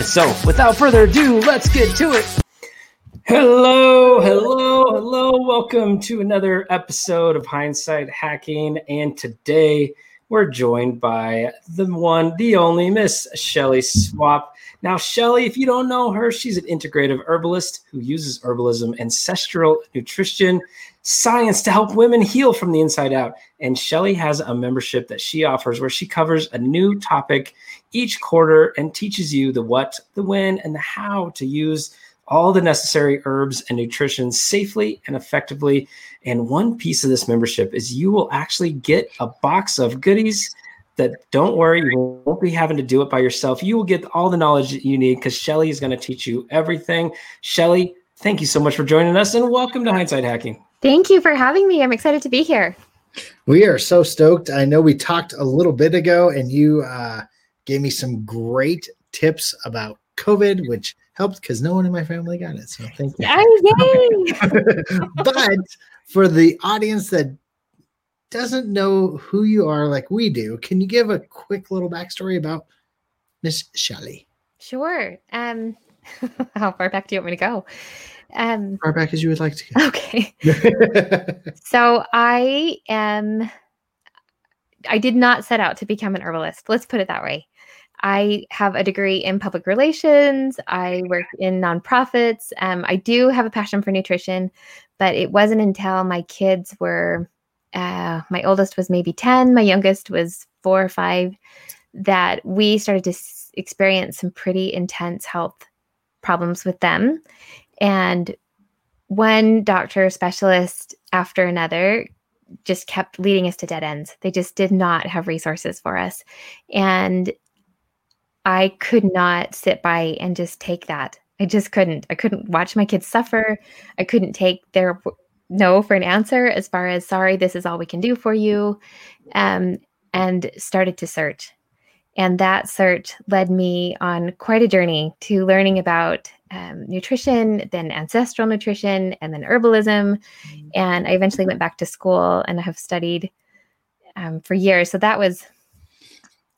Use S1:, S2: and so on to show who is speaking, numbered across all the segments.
S1: So, without further ado, let's get to it. Hello, hello, hello. Welcome to another episode of Hindsight Hacking. And today we're joined by the one, the only Miss Shelly Swap. Now, Shelly, if you don't know her, she's an integrative herbalist who uses herbalism, ancestral nutrition, science to help women heal from the inside out. And Shelly has a membership that she offers where she covers a new topic each quarter and teaches you the what, the when, and the how to use all the necessary herbs and nutrition safely and effectively. And one piece of this membership is you will actually get a box of goodies that don't worry, you won't be having to do it by yourself. You will get all the knowledge that you need because Shelly is going to teach you everything. Shelly, thank you so much for joining us and welcome to Hindsight Hacking.
S2: Thank you for having me. I'm excited to be here.
S3: We are so stoked. I know we talked a little bit ago and you uh, gave me some great tips about COVID, which helped because no one in my family got it. So thank you.
S2: Oh,
S3: but for the audience that doesn't know who you are like we do, can you give a quick little backstory about Miss Shelley?
S2: Sure. Um, how far back do you want me to go?
S3: Um, as far back as you would like to.
S2: Go. Okay. so I am. I did not set out to become an herbalist. Let's put it that way. I have a degree in public relations. I work in nonprofits. Um, I do have a passion for nutrition, but it wasn't until my kids were, uh, my oldest was maybe 10, my youngest was four or five, that we started to s- experience some pretty intense health problems with them. And one doctor specialist after another just kept leading us to dead ends. They just did not have resources for us. And I could not sit by and just take that. I just couldn't. I couldn't watch my kids suffer. I couldn't take their no for an answer as far as sorry, this is all we can do for you. Um, and started to search. And that search led me on quite a journey to learning about um, nutrition, then ancestral nutrition, and then herbalism. Mm-hmm. And I eventually went back to school and I have studied um, for years. So that was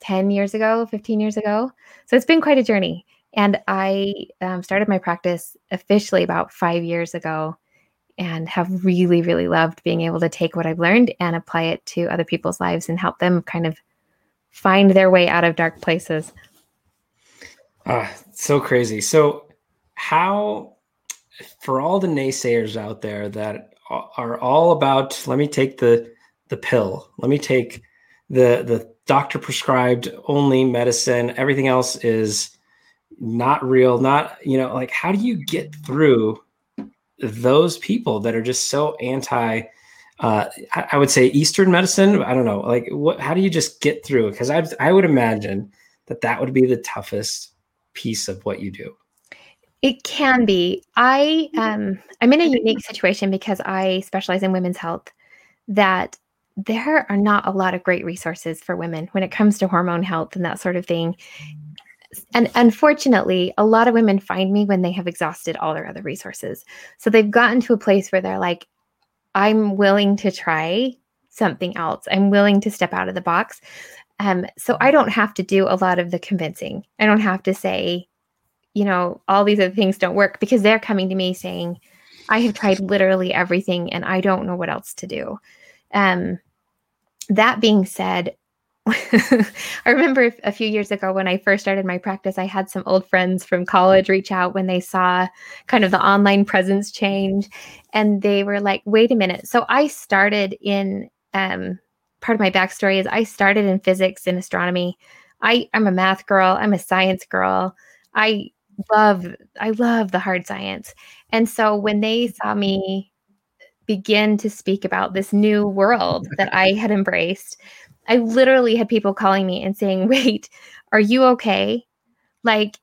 S2: 10 years ago, 15 years ago. So it's been quite a journey. And I um, started my practice officially about five years ago and have really, really loved being able to take what I've learned and apply it to other people's lives and help them kind of find their way out of dark places.
S1: Ah, so crazy. So, how, for all the naysayers out there that are all about, let me take the the pill, let me take the the doctor prescribed only medicine everything else is not real not you know like how do you get through those people that are just so anti uh, I would say Eastern medicine. I don't know, like what? How do you just get through? Because I I would imagine that that would be the toughest piece of what you do.
S2: It can be. I um I'm in a unique situation because I specialize in women's health. That there are not a lot of great resources for women when it comes to hormone health and that sort of thing. And unfortunately, a lot of women find me when they have exhausted all their other resources. So they've gotten to a place where they're like, I'm willing to try something else. I'm willing to step out of the box. Um, so I don't have to do a lot of the convincing. I don't have to say, you know, all these other things don't work because they're coming to me saying, I have tried literally everything and I don't know what else to do. Um, that being said, I remember a few years ago when I first started my practice, I had some old friends from college reach out when they saw kind of the online presence change. And they were like, wait a minute. So I started in um, part of my backstory is I started in physics and astronomy. I, I'm a math girl, I'm a science girl. I love, I love the hard science. And so when they saw me begin to speak about this new world that I had embraced, I literally had people calling me and saying, Wait, are you okay? Like,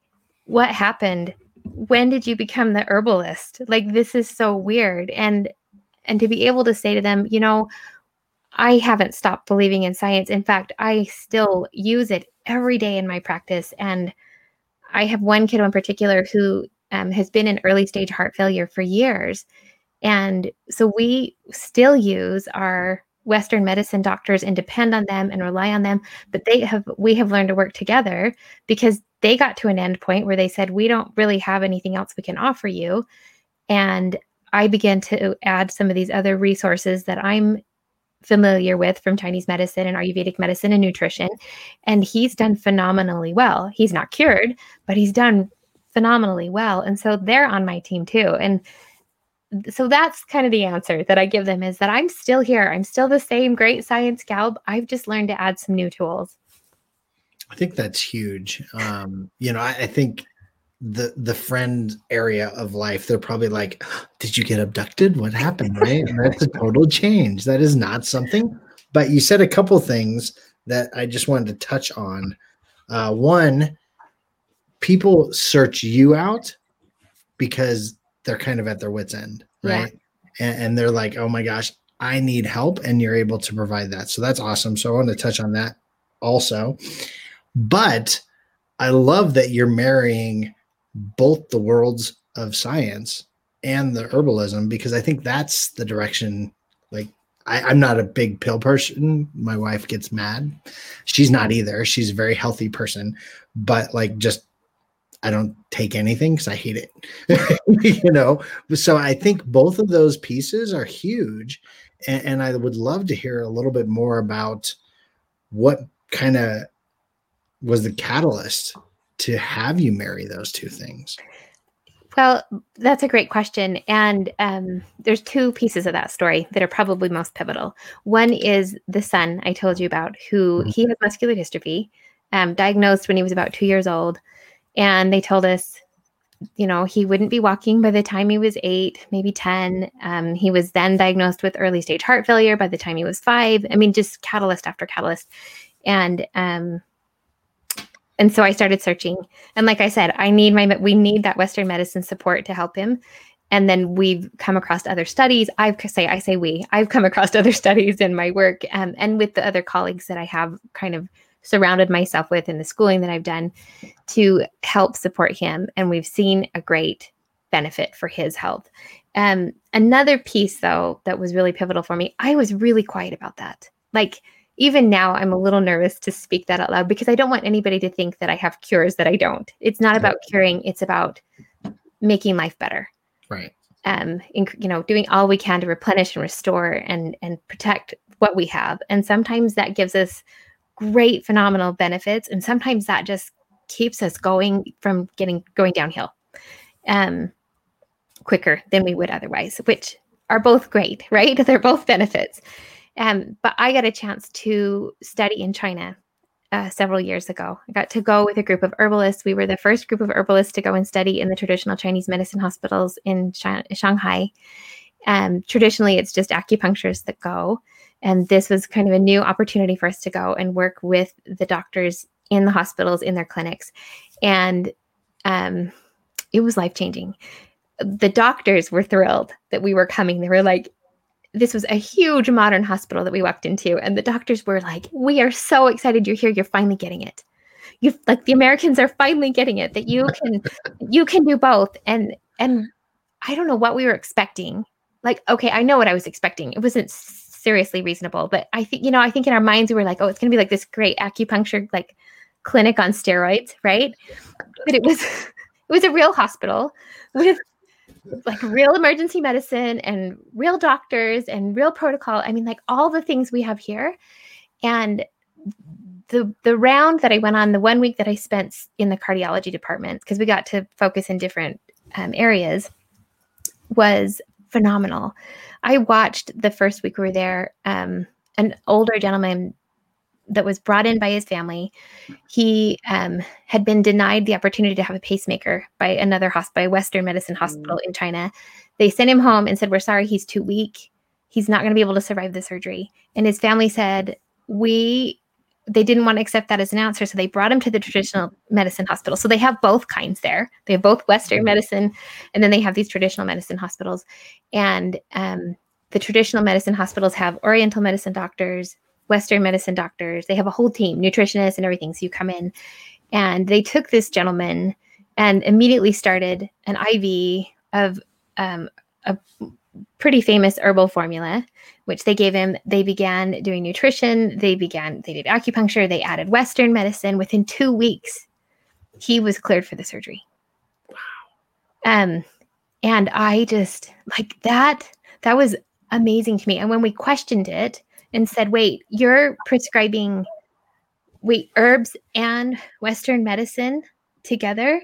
S2: what happened? when did you become the herbalist? Like this is so weird. And and to be able to say to them, you know, I haven't stopped believing in science. In fact, I still use it every day in my practice. And I have one kiddo in particular who um, has been in early stage heart failure for years. And so we still use our Western medicine doctors and depend on them and rely on them. But they have, we have learned to work together because they got to an end point where they said, we don't really have anything else we can offer you. And I began to add some of these other resources that I'm familiar with from Chinese medicine and Ayurvedic medicine and nutrition. And he's done phenomenally well. He's not cured, but he's done phenomenally well. And so they're on my team too. And so that's kind of the answer that I give them is that I'm still here. I'm still the same great science gal. I've just learned to add some new tools.
S3: I think that's huge. Um, you know, I, I think the the friend area of life, they're probably like, "Did you get abducted? What happened?" Right? And that's a total change. That is not something. But you said a couple things that I just wanted to touch on. Uh, one, people search you out because they're kind of at their wits end, right? Yeah. And, and they're like, "Oh my gosh, I need help," and you're able to provide that. So that's awesome. So I want to touch on that also. But I love that you're marrying both the worlds of science and the herbalism because I think that's the direction. Like, I, am not a big pill person. My wife gets mad. She's not either. She's a very healthy person, but like, just I don't take anything because I hate it. you know, so I think both of those pieces are huge, and, and I would love to hear a little bit more about what kind of was the catalyst to have you marry those two things?
S2: Well, that's a great question. And um, there's two pieces of that story that are probably most pivotal. One is the son I told you about, who mm-hmm. he has muscular dystrophy, um, diagnosed when he was about two years old. And they told us, you know, he wouldn't be walking by the time he was eight, maybe 10. Um, he was then diagnosed with early stage heart failure by the time he was five. I mean, just catalyst after catalyst. And um, and so I started searching. And like I said, I need my we need that Western medicine support to help him. And then we've come across other studies. I've say I say we. I've come across other studies in my work, um, and with the other colleagues that I have kind of surrounded myself with in the schooling that I've done to help support him. And we've seen a great benefit for his health. Um, another piece, though, that was really pivotal for me, I was really quiet about that. Like even now I'm a little nervous to speak that out loud because I don't want anybody to think that I have cures that I don't. It's not about curing, it's about making life better.
S3: Right.
S2: Um, in, you know, doing all we can to replenish and restore and and protect what we have. And sometimes that gives us great phenomenal benefits and sometimes that just keeps us going from getting going downhill um quicker than we would otherwise, which are both great, right? They're both benefits. Um, but I got a chance to study in China uh, several years ago. I got to go with a group of herbalists. We were the first group of herbalists to go and study in the traditional Chinese medicine hospitals in Shanghai. Um, traditionally, it's just acupuncturists that go. And this was kind of a new opportunity for us to go and work with the doctors in the hospitals, in their clinics. And um, it was life changing. The doctors were thrilled that we were coming. They were like, this was a huge modern hospital that we walked into and the doctors were like we are so excited you're here you're finally getting it you like the americans are finally getting it that you can you can do both and and i don't know what we were expecting like okay i know what i was expecting it wasn't seriously reasonable but i think you know i think in our minds we were like oh it's going to be like this great acupuncture like clinic on steroids right but it was it was a real hospital with like real emergency medicine and real doctors and real protocol. I mean, like all the things we have here. And the the round that I went on, the one week that I spent in the cardiology department, because we got to focus in different um, areas, was phenomenal. I watched the first week we were there. Um, an older gentleman that was brought in by his family. He um, had been denied the opportunity to have a pacemaker by another hospital, by Western Medicine Hospital mm. in China. They sent him home and said, "We're sorry, he's too weak. He's not going to be able to survive the surgery." And his family said, "We they didn't want to accept that as an answer, so they brought him to the traditional medicine hospital. So they have both kinds there. They have both Western medicine, and then they have these traditional medicine hospitals. And um, the traditional medicine hospitals have Oriental medicine doctors, Western medicine doctors. They have a whole team, nutritionists and everything. So you come in, and they took this gentleman and immediately started an IV of um, a pretty famous herbal formula which they gave him. They began doing nutrition. They began they did acupuncture. They added western medicine. Within two weeks he was cleared for the surgery. Wow. Um and i just like that that was amazing to me. And when we questioned it and said wait you're prescribing wait herbs and western medicine together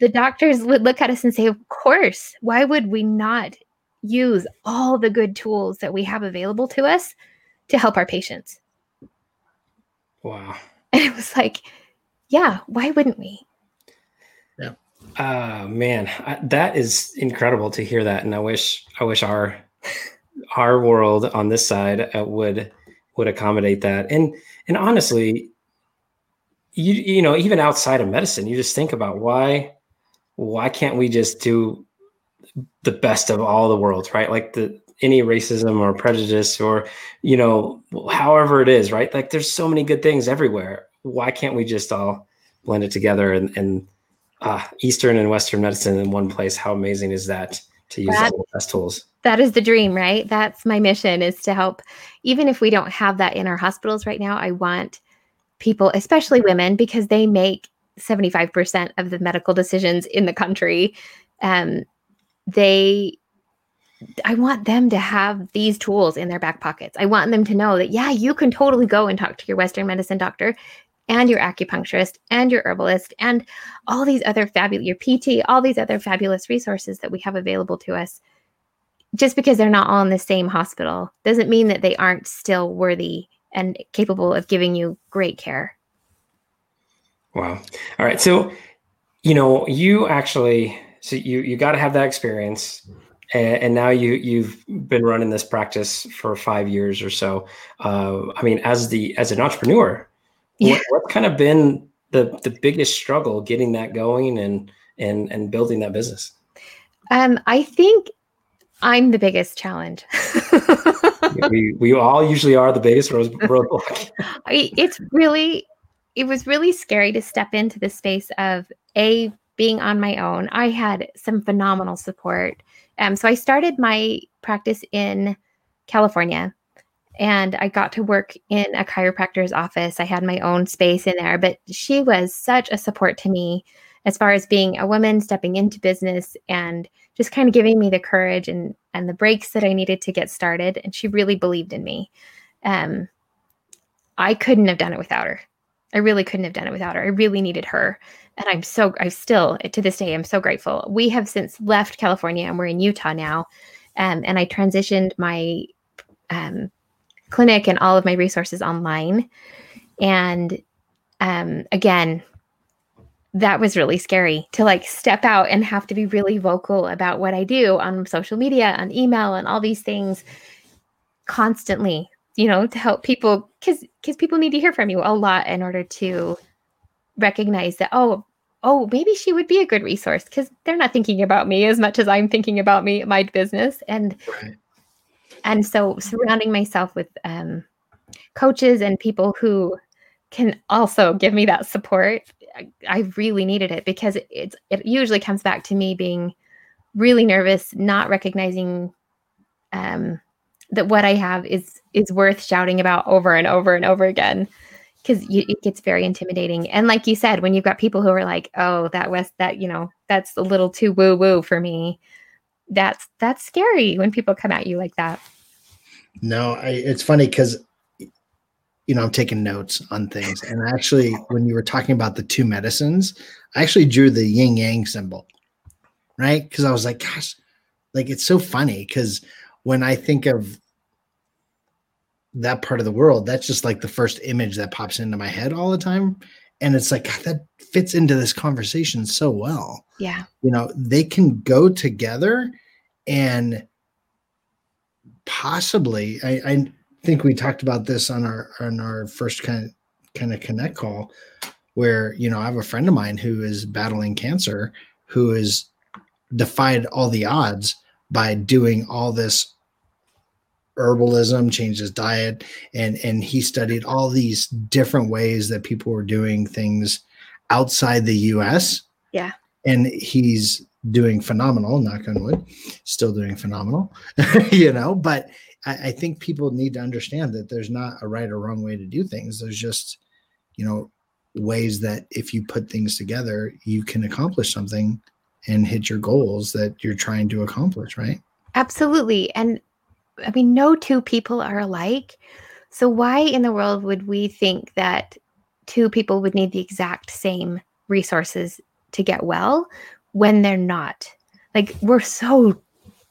S2: the doctors would look at us and say, Of course, why would we not use all the good tools that we have available to us to help our patients?
S1: Wow.
S2: And it was like, yeah, why wouldn't we?
S1: Yeah. Uh man, I, that is incredible to hear that and I wish I wish our our world on this side uh, would would accommodate that. And and honestly, you you know, even outside of medicine, you just think about why why can't we just do the best of all the worlds, right? Like the any racism or prejudice or you know however it is, right? Like there's so many good things everywhere. Why can't we just all blend it together and, and uh, Eastern and Western medicine in one place? How amazing is that to use that, all the best tools?
S2: That is the dream, right? That's my mission is to help. Even if we don't have that in our hospitals right now, I want people, especially women, because they make 75% of the medical decisions in the country. Um, they i want them to have these tools in their back pockets. I want them to know that yeah you can totally go and talk to your western medicine doctor and your acupuncturist and your herbalist and all these other fabulous your pt all these other fabulous resources that we have available to us. Just because they're not all in the same hospital doesn't mean that they aren't still worthy and capable of giving you great care
S1: Wow. All right. So, you know, you actually, so you you got to have that experience, and, and, now you you've been running this practice for five years or so. Uh, I mean, as the as an entrepreneur, yeah. what, what's kind of been the the biggest struggle getting that going and and and building that business?
S2: Um, I think I'm the biggest challenge.
S1: we we all usually are the biggest roadblock.
S2: it's really it was really scary to step into the space of a being on my own. I had some phenomenal support. Um, so I started my practice in California and I got to work in a chiropractor's office. I had my own space in there, but she was such a support to me as far as being a woman stepping into business and just kind of giving me the courage and and the breaks that I needed to get started. And she really believed in me. Um, I couldn't have done it without her. I really couldn't have done it without her. I really needed her. And I'm so, I still, to this day, I'm so grateful. We have since left California and we're in Utah now. Um, and I transitioned my um, clinic and all of my resources online. And um, again, that was really scary to like step out and have to be really vocal about what I do on social media, on email, and all these things constantly you know, to help people because because people need to hear from you a lot in order to recognize that oh oh maybe she would be a good resource because they're not thinking about me as much as I'm thinking about me my business and right. and so surrounding myself with um, coaches and people who can also give me that support I, I really needed it because it's it usually comes back to me being really nervous not recognizing um that what I have is is worth shouting about over and over and over again because it gets very intimidating. And like you said, when you've got people who are like, "Oh, that was that," you know, that's a little too woo woo for me. That's that's scary when people come at you like that.
S3: No, I, it's funny because you know I'm taking notes on things, and actually, when you were talking about the two medicines, I actually drew the yin yang symbol, right? Because I was like, gosh, like it's so funny because when I think of that part of the world, that's just like the first image that pops into my head all the time. And it's like, God, that fits into this conversation so well.
S2: Yeah.
S3: You know, they can go together and possibly, I, I think we talked about this on our on our first kind of kind of connect call where you know i have a friend of mine who is battling cancer who has defied all the odds by doing all this herbalism changed his diet and and he studied all these different ways that people were doing things outside the us
S2: Yeah.
S3: and he's doing phenomenal knock on wood still doing phenomenal you know but I, I think people need to understand that there's not a right or wrong way to do things there's just you know ways that if you put things together you can accomplish something and hit your goals that you're trying to accomplish right
S2: Absolutely. And I mean, no two people are alike. So, why in the world would we think that two people would need the exact same resources to get well when they're not? Like, we're so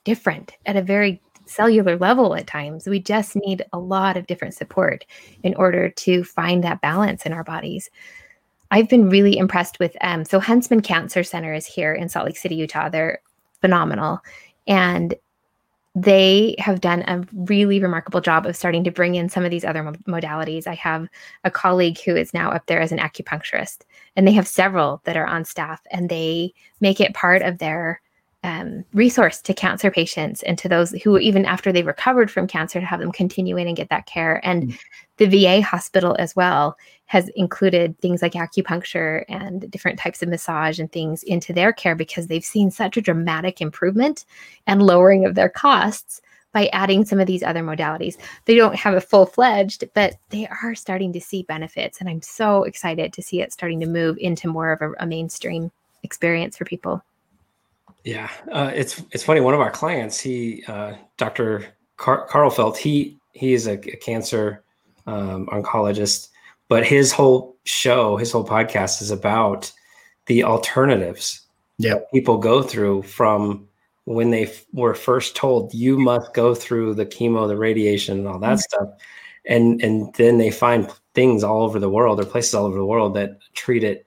S2: different at a very cellular level at times. We just need a lot of different support in order to find that balance in our bodies. I've been really impressed with um so Huntsman Cancer Center is here in Salt Lake City, Utah. They're phenomenal. And they have done a really remarkable job of starting to bring in some of these other mo- modalities. I have a colleague who is now up there as an acupuncturist, and they have several that are on staff, and they make it part of their um, resource to cancer patients and to those who, even after they recovered from cancer, to have them continue in and get that care. And the VA hospital as well has included things like acupuncture and different types of massage and things into their care because they've seen such a dramatic improvement and lowering of their costs by adding some of these other modalities. They don't have a full fledged, but they are starting to see benefits. And I'm so excited to see it starting to move into more of a, a mainstream experience for people.
S1: Yeah, uh, it's it's funny. One of our clients, he uh, Dr. Car- Carl Felt, he he is a, a cancer um, oncologist, but his whole show, his whole podcast is about the alternatives that people go through from when they f- were first told you must go through the chemo, the radiation, and all that stuff, and and then they find things all over the world or places all over the world that treat it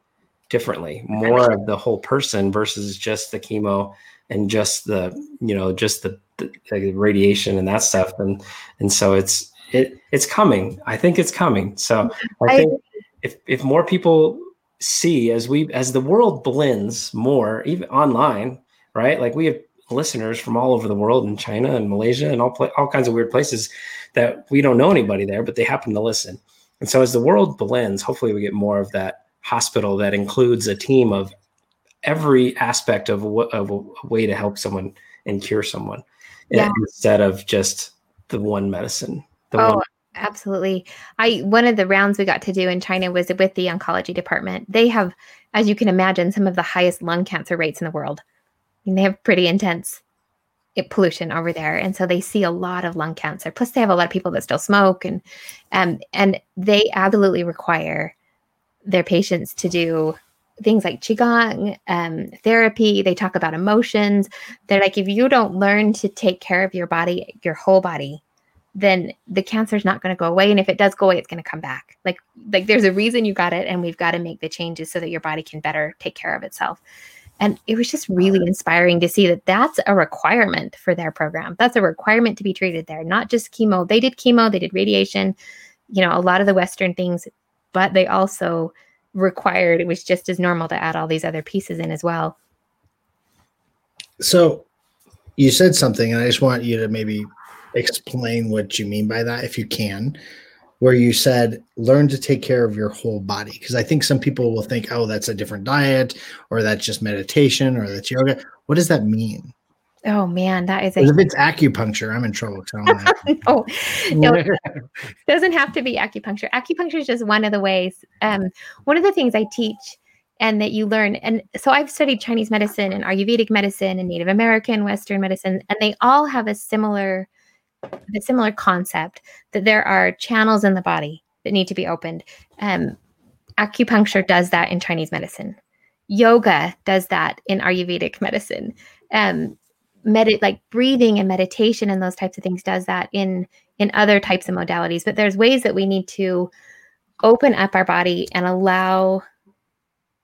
S1: differently, more of the whole person versus just the chemo and just the you know just the, the, the radiation and that stuff, and and so it's it it's coming. I think it's coming. So I
S2: I-
S1: think if if more people see as we as the world blends more even online right like we have listeners from all over the world in china and malaysia and all pla- all kinds of weird places that we don't know anybody there but they happen to listen and so as the world blends hopefully we get more of that hospital that includes a team of every aspect of, a, of a way to help someone and cure someone
S2: Yeah.
S1: instead of just the one medicine
S2: Oh,
S1: one
S2: absolutely. I one of the rounds we got to do in China was with the oncology department. They have, as you can imagine, some of the highest lung cancer rates in the world. I mean, they have pretty intense pollution over there, and so they see a lot of lung cancer. Plus, they have a lot of people that still smoke, and um, and they absolutely require their patients to do things like qigong um, therapy. They talk about emotions. They're like, if you don't learn to take care of your body, your whole body, then the cancer is not going to go away and if it does go away it's going to come back. Like like there's a reason you got it and we've got to make the changes so that your body can better take care of itself. And it was just really inspiring to see that that's a requirement for their program. That's a requirement to be treated there not just chemo. They did chemo they did radiation you know a lot of the western things but they also required it was just as normal to add all these other pieces in as well.
S3: So you said something, and I just want you to maybe explain what you mean by that, if you can. Where you said learn to take care of your whole body, because I think some people will think, oh, that's a different diet, or that's just meditation, or that's yoga. What does that mean?
S2: oh man that is a
S3: if it's acupuncture, I'm in trouble
S2: oh no, it doesn't have to be acupuncture. Acupuncture is just one of the ways. Um, one of the things I teach and that you learn, and so I've studied Chinese medicine and Ayurvedic medicine and Native American Western medicine, and they all have a similar, a similar concept that there are channels in the body that need to be opened. Um, acupuncture does that in Chinese medicine. Yoga does that in Ayurvedic medicine. Um, medit like breathing and meditation and those types of things does that in in other types of modalities but there's ways that we need to open up our body and allow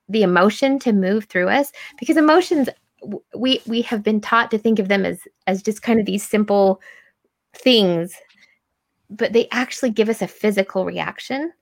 S2: the emotion to move through us because emotions we we have been taught to think of them as as just kind of these simple things but they actually give us a physical reaction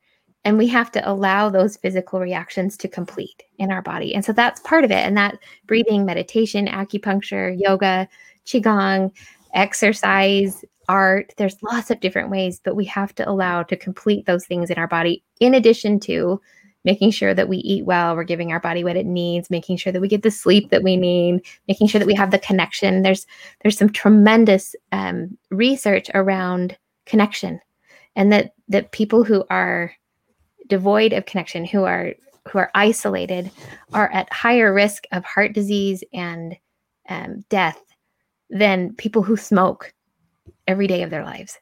S2: and we have to allow those physical reactions to complete in our body. And so that's part of it and that breathing meditation acupuncture yoga qigong exercise art there's lots of different ways but we have to allow to complete those things in our body in addition to making sure that we eat well we're giving our body what it needs making sure that we get the sleep that we need making sure that we have the connection. There's there's some tremendous um, research around connection and that that people who are devoid of connection who are who are isolated are at higher risk of heart disease and um, death than people who smoke every day of their lives.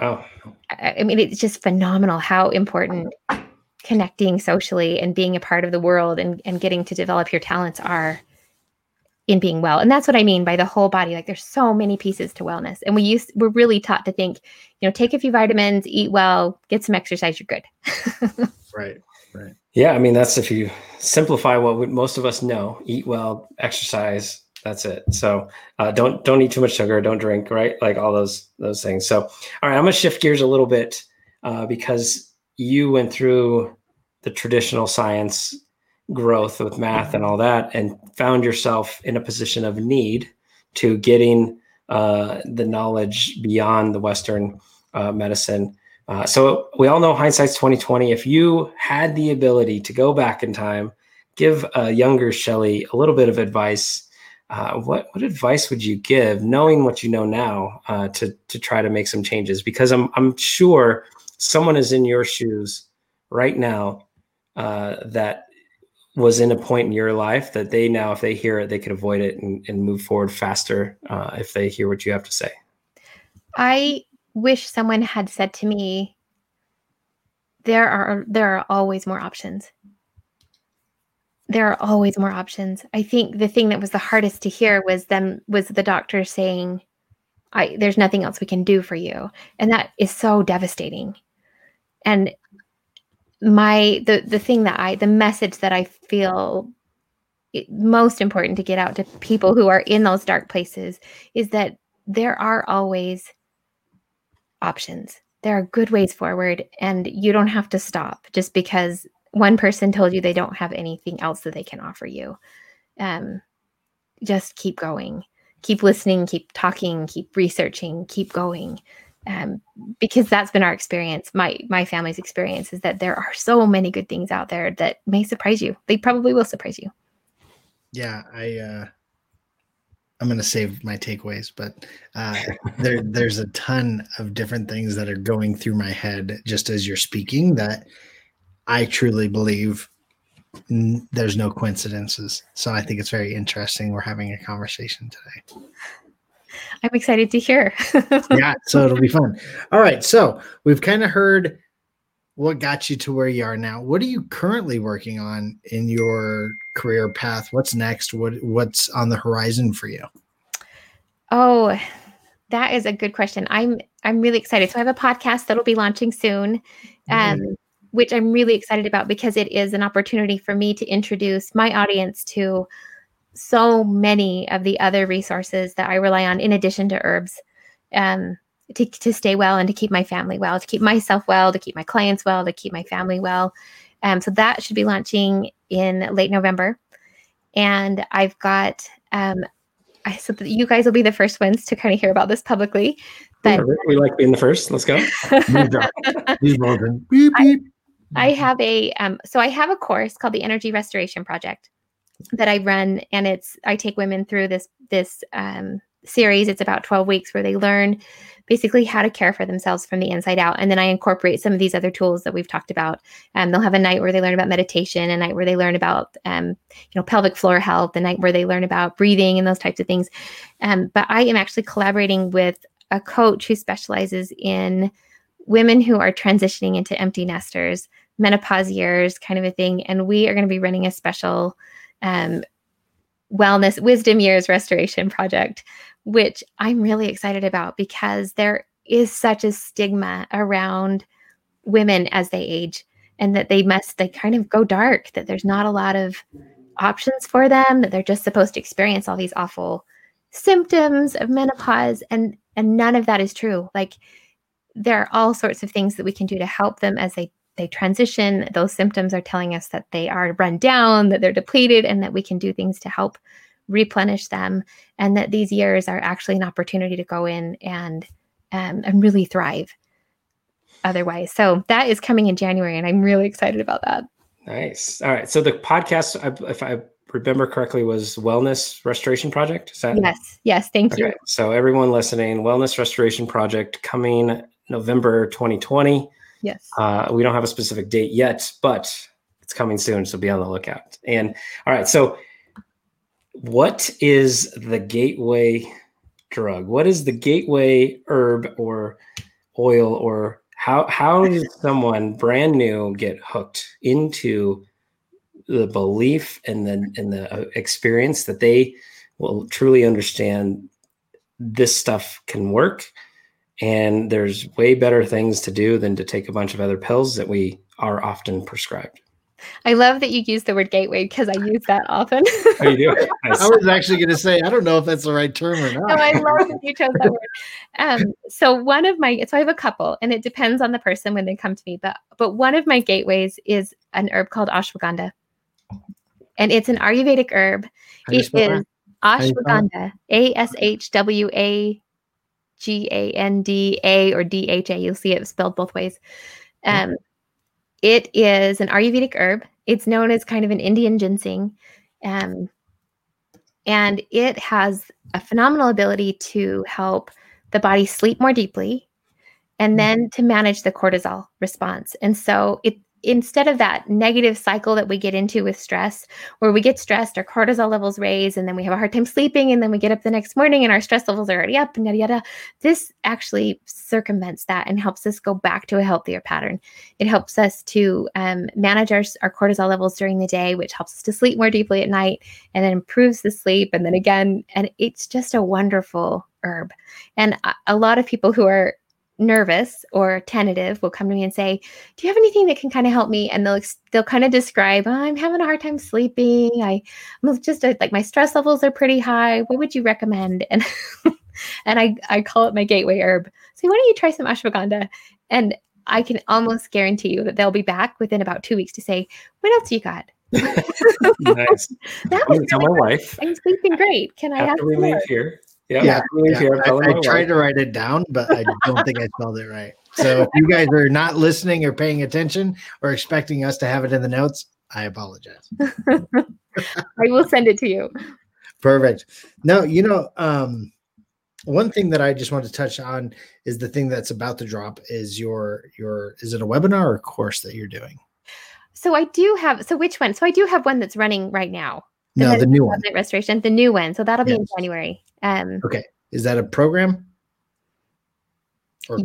S1: Wow.
S2: I, I mean it's just phenomenal how important connecting socially and being a part of the world and, and getting to develop your talents are in being well. And that's what I mean by the whole body. Like there's so many pieces to wellness. And we used we're really taught to think, you know, take a few vitamins, eat well, get some exercise, you're good.
S3: right. Right.
S1: Yeah, I mean that's if you simplify what most of us know: eat well, exercise. That's it. So uh, don't don't eat too much sugar, don't drink, right? Like all those those things. So all right, I'm gonna shift gears a little bit uh, because you went through the traditional science growth with math and all that and found yourself in a position of need to getting uh, the knowledge beyond the western uh, medicine. Uh, so we all know hindsight's 2020 if you had the ability to go back in time give a younger shelly a little bit of advice uh, what what advice would you give knowing what you know now uh, to to try to make some changes? Because i'm i'm sure someone is in your shoes right now uh, that was in a point in your life that they now, if they hear it, they could avoid it and, and move forward faster uh, if they hear what you have to say?
S2: I wish someone had said to me, "There are there are always more options." There are always more options. I think the thing that was the hardest to hear was them was the doctor saying, "I there's nothing else we can do for you," and that is so devastating. And my the the thing that I the message that I feel most important to get out to people who are in those dark places is that there are always options. There are good ways forward and you don't have to stop just because one person told you they don't have anything else that they can offer you. Um just keep going. Keep listening, keep talking, keep researching, keep going um, because that's been our experience my my family's experience is that there are so many good things out there that may surprise you. They probably will surprise you.
S3: Yeah i uh i'm going to save my takeaways but uh there there's a ton of different things that are going through my head just as you're speaking that i truly believe n- there's no coincidences. So i think it's very interesting we're having a conversation today
S2: I'm excited to hear.
S3: yeah, so it'll be fun. All right, so we've kind of heard what got you to where you are now. What are you currently working on in your career path? What's next? What what's on the horizon for you?
S2: Oh, that is a good question. I'm I'm really excited. So I have a podcast that'll be launching soon. Um, mm-hmm. which I'm really excited about because it is an opportunity for me to introduce my audience to so many of the other resources that I rely on in addition to herbs um, to, to stay well and to keep my family well, to keep myself well, to keep my clients well, to keep my family well. Um, so that should be launching in late November. And I've got, um, I so you guys will be the first ones to kind of hear about this publicly. But
S1: we like being the first. Let's go.
S2: I, I have a um, so I have a course called the Energy Restoration Project that I run, and it's I take women through this this um, series. It's about twelve weeks where they learn basically how to care for themselves from the inside out, and then I incorporate some of these other tools that we've talked about. Um, they'll have a night where they learn about meditation, a night where they learn about um, you know pelvic floor health, a night where they learn about breathing and those types of things. Um, but I am actually collaborating with a coach who specializes in women who are transitioning into empty nesters menopause years kind of a thing and we are going to be running a special um, wellness wisdom years restoration project which i'm really excited about because there is such a stigma around women as they age and that they must they kind of go dark that there's not a lot of options for them that they're just supposed to experience all these awful symptoms of menopause. And and none of that is true. Like there are all sorts of things that we can do to help them as they they transition. Those symptoms are telling us that they are run down, that they're depleted, and that we can do things to help replenish them, and that these years are actually an opportunity to go in and um, and really thrive. Otherwise, so that is coming in January, and I'm really excited about that.
S1: Nice. All right. So the podcast, if I remember correctly, was Wellness Restoration Project. Is that
S2: yes? Yes. Thank okay. you.
S1: So everyone listening, Wellness Restoration Project coming November 2020.
S2: Yes.
S1: Uh, we don't have a specific date yet, but it's coming soon. So be on the lookout. And all right. So what is the gateway drug? What is the gateway herb or oil or how how does someone brand new get hooked into the belief and the and the uh, experience that they will truly understand this stuff can work and there's way better things to do than to take a bunch of other pills that we are often prescribed.
S2: I love that you use the word gateway because I use that often.
S1: oh, you do?
S3: Nice. I was actually going to say, I don't know if that's the right term or not.
S2: no, I love that you chose that word. Um, so one of my, so I have a couple, and it depends on the person when they come to me. But but one of my gateways is an herb called ashwagandha, and it's an Ayurvedic herb. It is ashwagandha, A S H W A G A N D A or D H A. You'll see it spelled both ways. Um, it is an Ayurvedic herb. It's known as kind of an Indian ginseng. Um, and it has a phenomenal ability to help the body sleep more deeply and mm-hmm. then to manage the cortisol response. And so it instead of that negative cycle that we get into with stress, where we get stressed, our cortisol levels raise, and then we have a hard time sleeping, and then we get up the next morning and our stress levels are already up, and yada yada. This actually circumvents that and helps us go back to a healthier pattern. It helps us to um, manage our, our cortisol levels during the day, which helps us to sleep more deeply at night, and then improves the sleep. And then again, and it's just a wonderful herb. And a, a lot of people who are nervous or tentative will come to me and say, "Do you have anything that can kind of help me?" And they'll they'll kind of describe, oh, "I'm having a hard time sleeping. I, am just a, like my stress levels are pretty high. What would you recommend?" And and I I call it my gateway herb. So "Why don't you try some ashwagandha?" And I can almost guarantee you that they'll be back within about two weeks to say, "What else you got?"
S1: nice. that was tell my wife.
S2: I'm sleeping great. Can I
S1: have we leave here?
S3: Yeah, yeah, yeah. I, I tried to write it down, but I don't think I spelled it right. So if you guys are not listening or paying attention or expecting us to have it in the notes, I apologize.
S2: I will send it to you.
S3: Perfect. No, you know, um, one thing that I just want to touch on is the thing that's about to drop is your your is it a webinar or a course that you're doing?
S2: So I do have so which one? So I do have one that's running right now.
S3: No, the new one.
S2: Restoration, the new one. So that'll be yes. in January. Um,
S3: okay. Is that a program?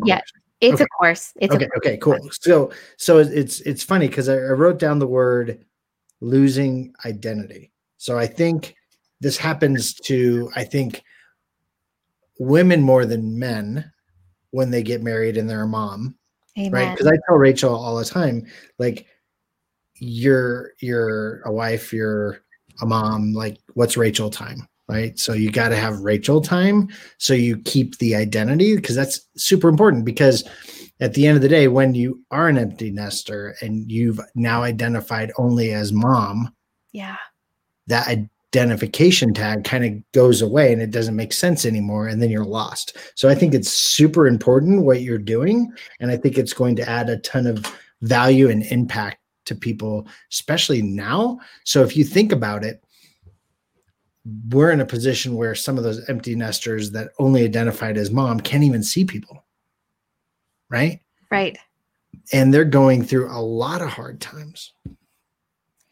S2: yeah, it's okay. a course. It's
S3: okay. okay, cool. So, so it's it's funny because I, I wrote down the word losing identity. So I think this happens to I think women more than men when they get married and they're a mom, Amen. right? Because I tell Rachel all the time, like you're you're a wife, you're a mom. Like, what's Rachel time? right? So you got to have Rachel time so you keep the identity because that's super important because at the end of the day when you are an empty nester and you've now identified only as mom,
S2: yeah.
S3: That identification tag kind of goes away and it doesn't make sense anymore and then you're lost. So I think it's super important what you're doing and I think it's going to add a ton of value and impact to people especially now. So if you think about it, we're in a position where some of those empty nesters that only identified as mom can't even see people. Right?
S2: Right.
S3: And they're going through a lot of hard times.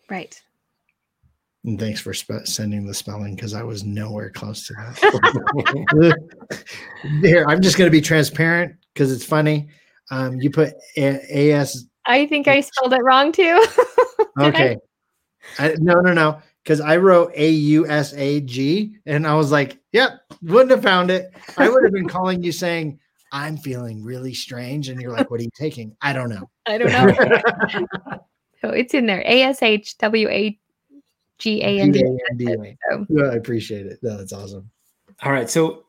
S2: Right.
S3: And thanks for spe- sending the spelling because I was nowhere close to that. Here, I'm just going to be transparent because it's funny. Um, you put a- AS.
S2: I think I spelled it wrong too.
S3: okay. I, no, no, no because I wrote A U S A G and I was like, yep, wouldn't have found it. I would have been calling you saying, I'm feeling really strange. And you're like, what are you taking? I don't know.
S2: I don't know. so it's in there A S H W A G A N D.
S3: Yeah, I appreciate it. No, that's awesome.
S1: All right. So,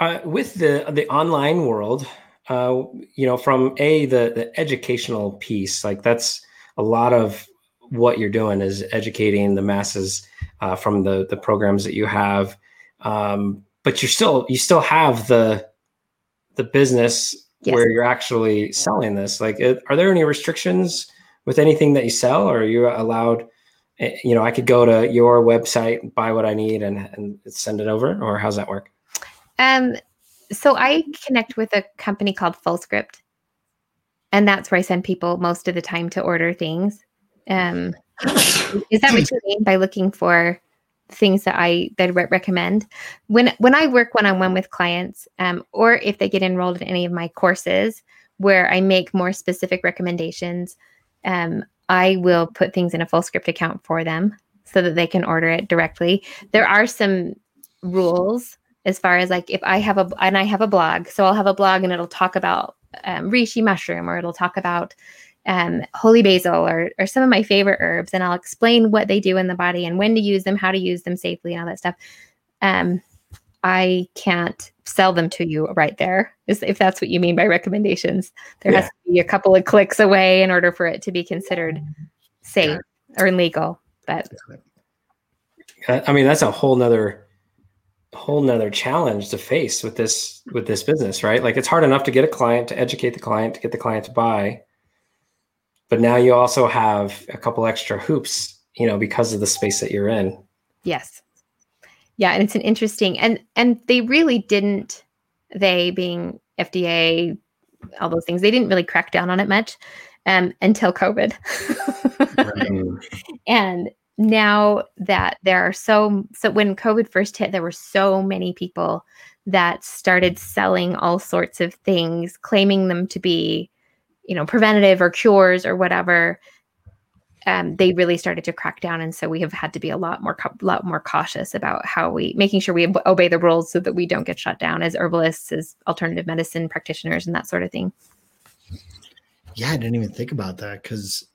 S1: uh, with the the online world, uh, you know, from a the the educational piece, like that's a lot of what you're doing is educating the masses uh, from the the programs that you have. Um, but you still you still have the the business yes. where you're actually selling this. Like, are there any restrictions with anything that you sell, or are you allowed? Eh, you know, I could go to your website, buy what I need, and and send it over, or how's that work?
S2: Um, so I connect with a company called Fullscript, and that's where I send people most of the time to order things. Um, is that what you mean by looking for things that I that recommend? When when I work one on one with clients, um, or if they get enrolled in any of my courses where I make more specific recommendations, um, I will put things in a Fullscript account for them so that they can order it directly. There are some rules as far as like if I have a and I have a blog, so I'll have a blog and it'll talk about um, reishi mushroom or it'll talk about um, holy basil or or some of my favorite herbs, and I'll explain what they do in the body and when to use them, how to use them safely, and all that stuff. Um, I can't sell them to you right there, if that's what you mean by recommendations. There yeah. has to be a couple of clicks away in order for it to be considered safe or legal. But
S1: I mean, that's a whole nother whole nother challenge to face with this with this business right? Like it's hard enough to get a client to educate the client to get the client to buy but now you also have a couple extra hoops you know because of the space that you're in.
S2: Yes. Yeah and it's an interesting and and they really didn't they being fda all those things they didn't really crack down on it much um, until covid. And now that there are so so when covid first hit there were so many people that started selling all sorts of things claiming them to be you know preventative or cures or whatever. Um, they really started to crack down and so we have had to be a lot more lot more cautious about how we making sure we obey the rules so that we don't get shut down as herbalists as alternative medicine practitioners and that sort of thing.
S3: Yeah i didn't even think about that because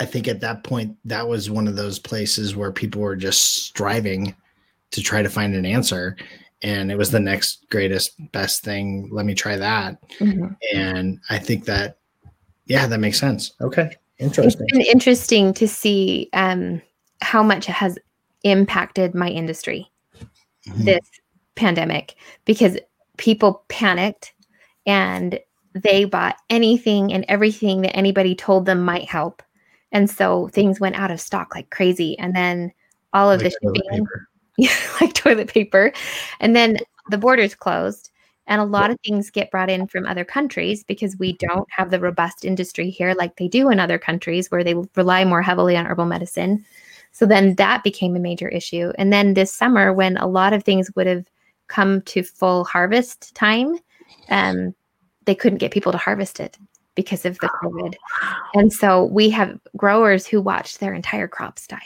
S3: I think at that point, that was one of those places where people were just striving to try to find an answer. And it was the next greatest, best thing. Let me try that. Mm-hmm. And I think that, yeah, that makes sense. Okay. Interesting.
S2: It's been interesting to see um, how much it has impacted my industry, mm-hmm. this pandemic, because people panicked and they bought anything and everything that anybody told them might help and so things went out of stock like crazy. And then all of like the shipping, yeah, like toilet paper. And then the borders closed. And a lot of things get brought in from other countries because we don't have the robust industry here like they do in other countries where they rely more heavily on herbal medicine. So then that became a major issue. And then this summer, when a lot of things would have come to full harvest time, um, they couldn't get people to harvest it because of the COVID. And so we have growers who watched their entire crops die.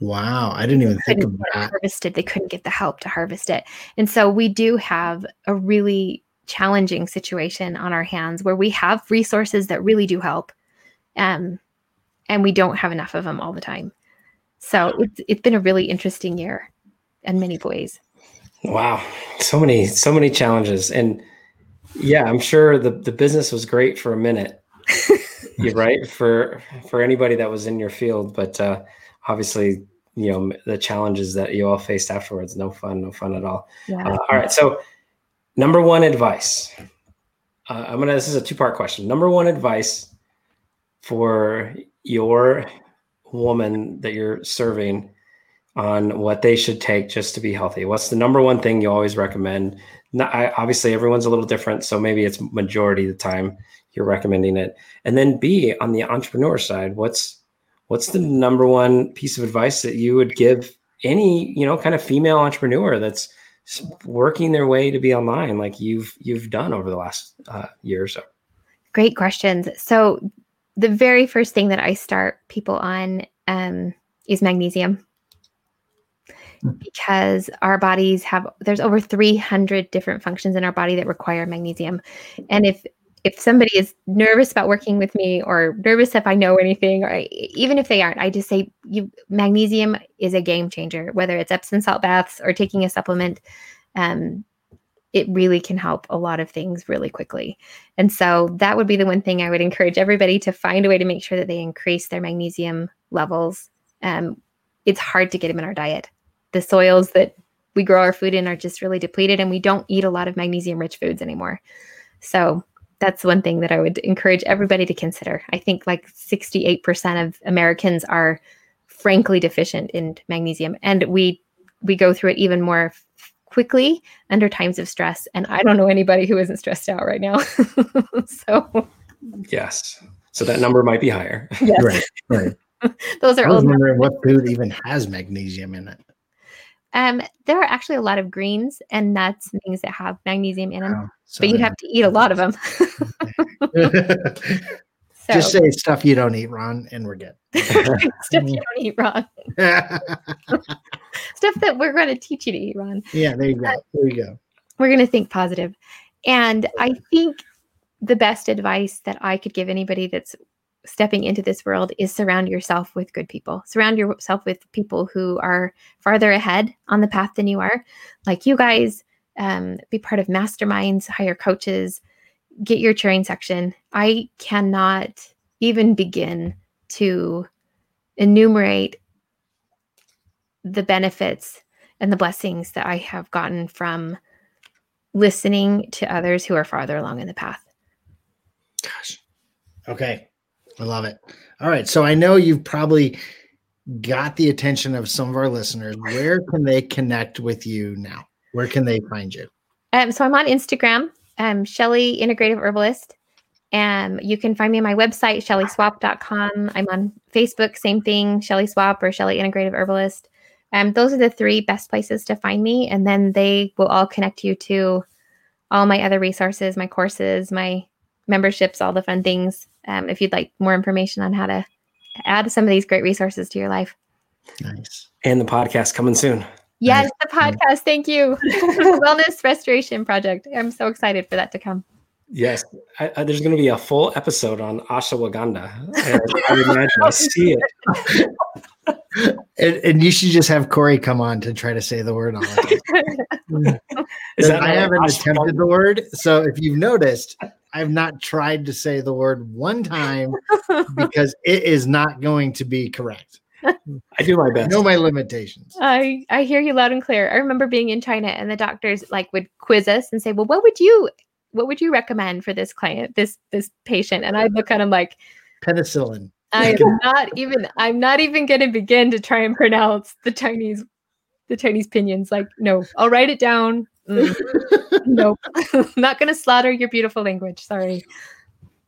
S3: Wow, I didn't even think of that.
S2: Harvested, they couldn't get the help to harvest it. And so we do have a really challenging situation on our hands where we have resources that really do help. Um, and we don't have enough of them all the time. So it's it's been a really interesting year in many ways.
S1: Wow. So many, so many challenges. And yeah, I'm sure the, the business was great for a minute. You're right for for anybody that was in your field, but uh, obviously, you know the challenges that you all faced afterwards. No fun, no fun at all. Yeah. Uh, all right, so number one advice. Uh, I'm gonna. This is a two part question. Number one advice for your woman that you're serving on what they should take just to be healthy. What's the number one thing you always recommend not, I, obviously everyone's a little different so maybe it's majority of the time you're recommending it. And then b on the entrepreneur side what's what's the number one piece of advice that you would give any you know kind of female entrepreneur that's working their way to be online like you've you've done over the last uh, year or so?
S2: Great questions. So the very first thing that i start people on um, is magnesium because our bodies have there's over 300 different functions in our body that require magnesium and if if somebody is nervous about working with me or nervous if I know anything, or even if they aren't, I just say you magnesium is a game changer, whether it's Epsom salt baths or taking a supplement. Um, it really can help a lot of things really quickly. And so that would be the one thing I would encourage everybody to find a way to make sure that they increase their magnesium levels. Um, it's hard to get them in our diet. The soils that we grow our food in are just really depleted, and we don't eat a lot of magnesium rich foods anymore. So that's one thing that I would encourage everybody to consider. I think like 68% of Americans are frankly deficient in magnesium and we we go through it even more quickly under times of stress and I don't know anybody who isn't stressed out right now. so
S1: yes. So that number might be higher.
S2: Yes.
S3: Right. Right.
S2: Those are
S3: I was
S2: old
S3: wondering what food even has magnesium in it.
S2: Um, there are actually a lot of greens and nuts and things that have magnesium in them,
S3: Wow.
S2: but you'd have to eat a lot of them. so
S3: Just say stuff you don't eat, Ron, and we're good.
S2: stuff you don't eat, Ron. Stuff that we're going to teach you to eat, Ron.
S3: yeah, there you go. There you go.
S2: We're going to think positive. And I think the best advice that I could give anybody that's stepping into this world is surround yourself with good people. Surround yourself with people who are farther ahead on the path than you are, like you guys. Um, be part of masterminds, hire coaches, get your cheering section. I cannot even begin to enumerate the benefits and the blessings that I have gotten from listening to others who are farther along in the path.
S3: Gosh. Okay. I love it. All right. So I know you've probably got the attention of some of our listeners. Where can they connect with you now? Where can they find you?
S2: Um, so I'm on Instagram, um, Shelly Integrative Herbalist. Um, you can find me on my website, shellyswap.com. I'm on Facebook, same thing, Shelly Swap or Shelly Integrative Herbalist. Um, those are the three best places to find me. And then they will all connect you to all my other resources, my courses, my memberships, all the fun things. Um, if you'd like more information on how to add some of these great resources to your life.
S3: Nice.
S1: And the podcast coming soon.
S2: Yes, the podcast. Thank you. Wellness Restoration Project. I'm so excited for that to come.
S1: Yes, I, I, there's going to be a full episode on ashwagandha. And I would imagine I see it.
S3: And, and you should just have Corey come on to try to say the word all the time.
S1: Is that
S3: I haven't attempted the word. So if you've noticed, I've not tried to say the word one time because it is not going to be correct.
S1: I do my
S3: I
S1: best.
S3: know my limitations.
S2: I I hear you loud and clear. I remember being in China and the doctors like would quiz us and say, "Well, what would you what would you recommend for this client, this this patient?" And I'd look at him like,
S3: Penicillin.
S2: "I am not even I'm not even going to begin to try and pronounce the Chinese the Chinese pinions. Like, no, I'll write it down. Mm, nope, not going to slaughter your beautiful language. Sorry."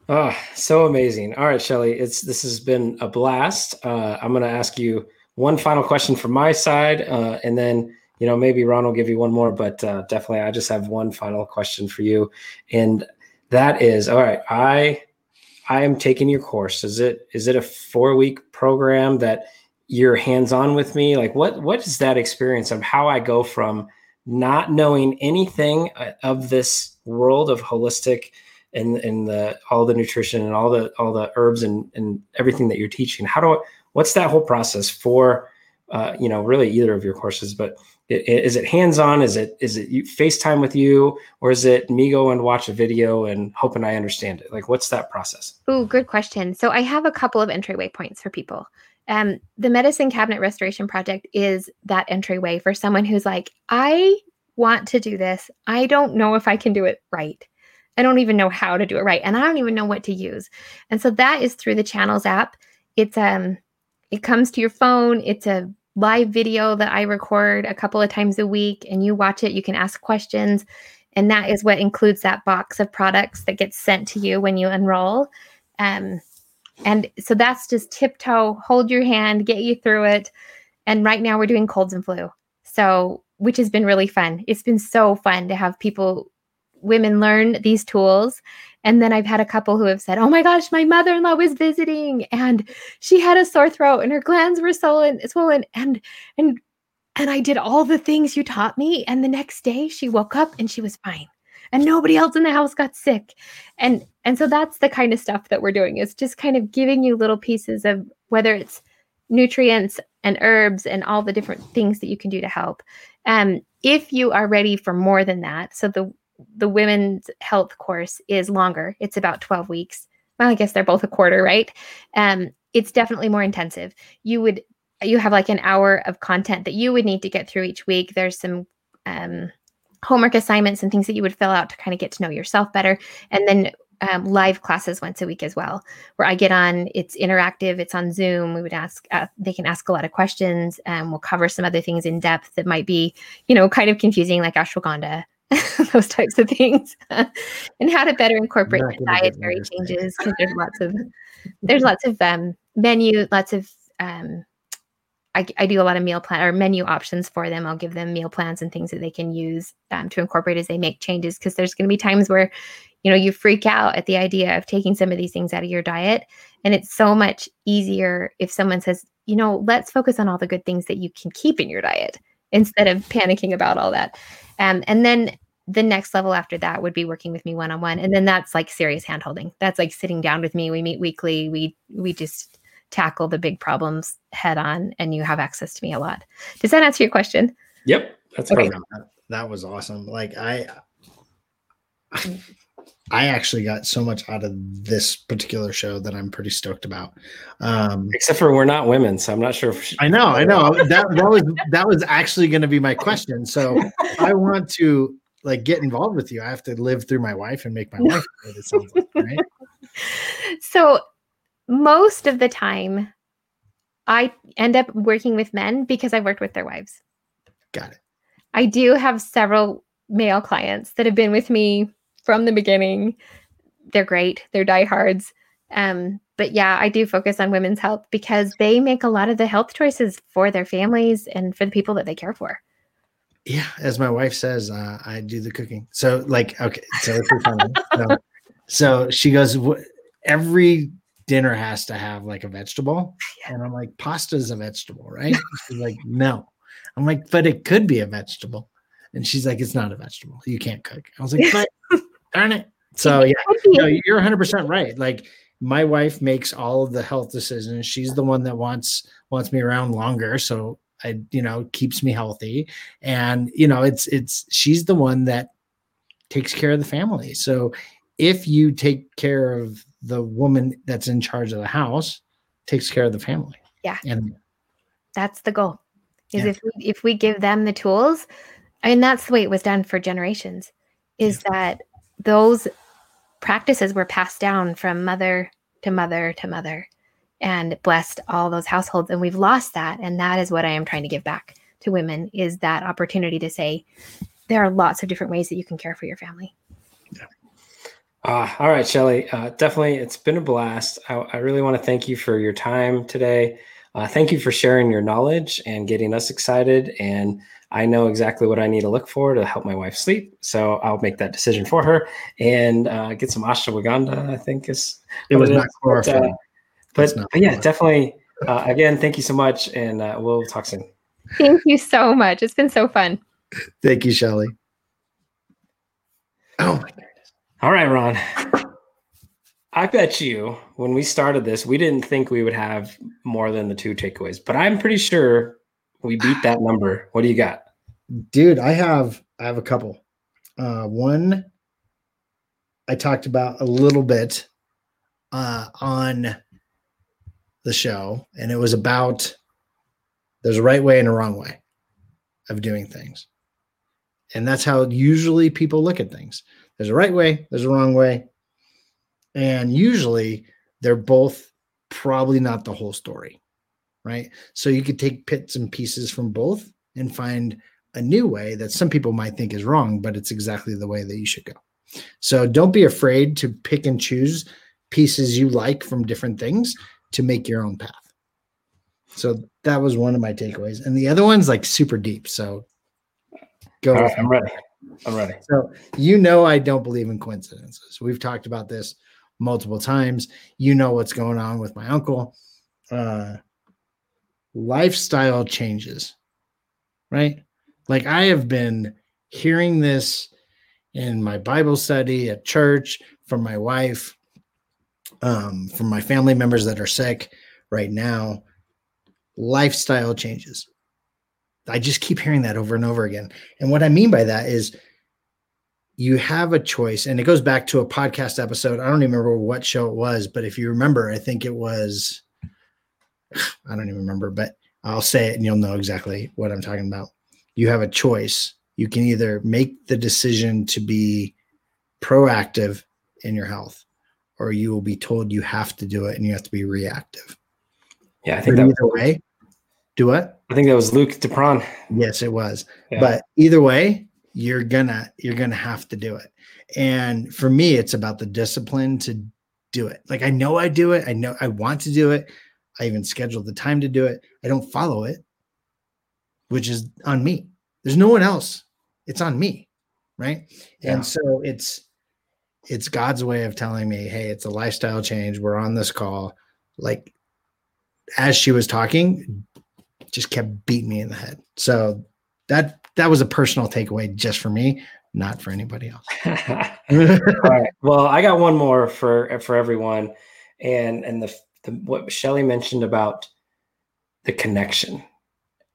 S1: Oh, so amazing. All right, Shelly, it's this has been a blast. Uh, I'm going to ask you one final question from my side, uh, and then you know maybe Ron will give you one more, but uh, definitely I just have one final question for you, and that is all right. I I am taking your course. Is it is it a four week program that you're hands on with me? Like what what is that experience of how I go from not knowing anything uh, of this world of holistic and and the all the nutrition and all the all the herbs and and everything that you're teaching how do I, what's that whole process for uh, you know really either of your courses but i- i- is it hands-on is it is it you facetime with you or is it me go and watch a video and hoping i understand it like what's that process
S2: Oh, good question. So I have a couple of entryway points for people. Um, the Medicine Cabinet Restoration Project is that entryway for someone who's like, I want to do this. I don't know if I can do it right. I don't even know how to do it right, and I don't even know what to use. And so that is through the Channels app. It's um, it comes to your phone. It's a live video that I record a couple of times a week, and you watch it. You can ask questions, and that is what includes that box of products that gets sent to you when you enroll. Um, and so that's just tiptoe, hold your hand, get you through it. And right now we're doing colds and flu. So, which has been really fun. It's been so fun to have people, women learn these tools. And then I've had a couple who have said, Oh my gosh, my mother in law was visiting and she had a sore throat and her glands were swollen, swollen. And, and, and I did all the things you taught me. And the next day she woke up and she was fine and nobody else in the house got sick and and so that's the kind of stuff that we're doing is just kind of giving you little pieces of whether it's nutrients and herbs and all the different things that you can do to help um if you are ready for more than that, so the the women's health course is longer. It's about 12 weeks. Well, I guess they're both a quarter, right? Um, it's definitely more intensive. You would you have like an hour of content that you would need to get through each week. There's some um, homework assignments and things that you would fill out to kind of get to know yourself better. And then um, live classes once a week as well, where I get on. It's interactive. It's on Zoom. We would ask. Uh, they can ask a lot of questions, and we'll cover some other things in depth that might be, you know, kind of confusing, like ashwagandha, those types of things, and how to better incorporate dietary changes. Because there's lots of there's lots of um, menu, lots of um, I, I, do a lot of meal plan or menu options for them. I'll give them meal plans and things that they can use um, to incorporate as they make changes. Because there's going to be times where, you know, you freak out at the idea of taking some of these things out of your diet, and it's so much easier if someone says, you know, let's focus on all the good things that you can keep in your diet instead of panicking about all that. Um, and then the next level after that would be working with me one on one, and then that's like serious handholding. That's like sitting down with me. We meet weekly. We we just tackle the big problems head on and you have access to me a lot. Does that answer your question?
S1: Yep. That's
S3: okay. That, that was awesome. Like I I actually got so much out of this particular show that I'm pretty stoked about. Um,
S1: Except for we're not women, so I'm not sure. She-
S3: I know, I know. that that was that was actually going to be my question. So I want to like get involved with you. I have to live through my wife and make my wife. It sounds like, right?
S2: So most of the time I end up working with men because I've worked with their wives.
S3: Got it.
S2: I do have several male clients that have been with me from the beginning. They're great. They're diehards. Um, but yeah, I do focus on women's health because they make a lot of the health choices for their families and for the people that they care for.
S3: Yeah, as my wife says, uh, I do the cooking. So, like, okay, so, so, so she goes, every dinner has to have like a vegetable. And I'm like, pasta is a vegetable, right? She's like, no. I'm like, but it could be a vegetable. And she's like, it's not a vegetable. You can't cook. I was like, but darn it. So yeah, no, you're 100% right. Like my wife makes all of the health decisions. She's the one that wants wants me around longer, so I you know keeps me healthy. And you know, it's it's she's the one that takes care of the family. So if you take care of the woman that's in charge of the house takes care of the family.
S2: Yeah.
S3: And
S2: that's the goal. Is yeah. if we, if we give them the tools, and that's the way it was done for generations, is yeah. that those practices were passed down from mother to mother to mother and blessed all those households and we've lost that and that is what i am trying to give back to women is that opportunity to say there are lots of different ways that you can care for your family
S1: uh, all right, Shelly. Uh, definitely, it's been a blast. I, I really want to thank you for your time today. Uh, thank you for sharing your knowledge and getting us excited. And I know exactly what I need to look for to help my wife sleep. So I'll make that decision for her and uh, get some ashwagandha. I think is
S3: it was not chloroform.
S1: But, uh, but yeah, definitely. Uh, again, thank you so much, and uh, we'll talk soon.
S2: Thank you so much. It's been so fun.
S3: Thank you, Shelly.
S1: Oh my God. All right, Ron. I bet you when we started this, we didn't think we would have more than the two takeaways, but I'm pretty sure we beat that number. What do you got?
S3: Dude, I have I have a couple. Uh one I talked about a little bit uh on the show, and it was about there's a right way and a wrong way of doing things. And that's how usually people look at things. There's a right way, there's a wrong way. And usually they're both probably not the whole story, right? So you could take bits and pieces from both and find a new way that some people might think is wrong, but it's exactly the way that you should go. So don't be afraid to pick and choose pieces you like from different things to make your own path. So that was one of my takeaways. And the other one's like super deep. So
S1: go. Right, I'm ready. I'm ready.
S3: So you know I don't believe in coincidences. We've talked about this multiple times. You know what's going on with my uncle. Uh, lifestyle changes, right? Like I have been hearing this in my Bible study at church from my wife, um, from my family members that are sick right now. Lifestyle changes. I just keep hearing that over and over again. And what I mean by that is you have a choice, and it goes back to a podcast episode. I don't even remember what show it was, but if you remember, I think it was, I don't even remember, but I'll say it and you'll know exactly what I'm talking about. You have a choice. You can either make the decision to be proactive in your health, or you will be told you have to do it and you have to be reactive.
S1: Yeah, I think
S3: But
S1: that
S3: either way, do what?
S1: I think that was Luke Dupron.
S3: Yes, it was.
S1: Yeah.
S3: But either way, you're gonna you're gonna have to do it. And for me, it's about the discipline to do it. Like I know I do it. I know I want to do it. I even scheduled the time to do it. I don't follow it, which is on me. There's no one else. It's on me. Right.
S1: Yeah.
S3: And so it's it's God's way of telling me, hey, it's a lifestyle change. We're on this call. Like as she was talking, just kept beating me in the head. So that that was a personal takeaway just for me, not for anybody else.
S1: All right. Well, I got one more for for everyone, and and the, the what Shelly mentioned about the connection.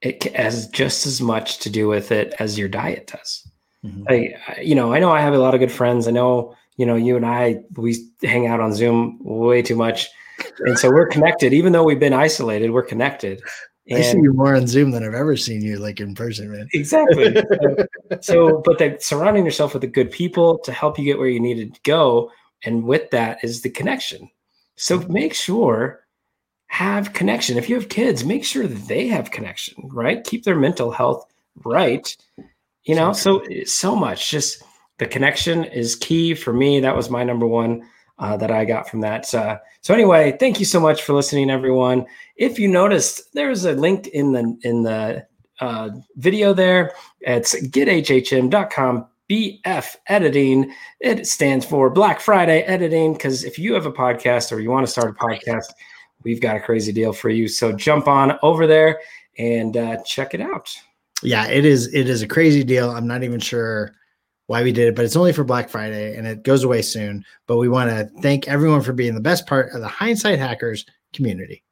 S1: It has just as much to do with it as your diet does.
S3: Mhm.
S1: I, I- you know, I know I have a lot of good friends. I know, you know, you and I we hang out on Zoom way too much, and so we're connected. Even though we've been isolated, we're connected.
S3: I see you more on Zoom than I've ever seen you like in person, man.
S1: exactly. So- so but that surrounding yourself with the good people to help you get where you needed to go and with that is the connection. So mm-hmm. make sure have connection. If you have kids make sure that they have connection right? Keep their mental health right you know? So so much. Just the connection is key. For me that was my number one uh, that i got from that uh, so anyway thank you so much for listening everyone if you noticed there's a link in the in the uh, video there it's gethhm.com BF editing. It stands for Black Friday editing because if you have a podcast or you want to start a podcast, we've got a crazy deal for you. So jump on over there and uh, check it out.
S3: Yeah, it is it is a crazy deal. I'm not even sure why we did it, but it's only for Black Friday and it goes away soon. But we want to thank everyone for being the best part of the hindsight hackers community.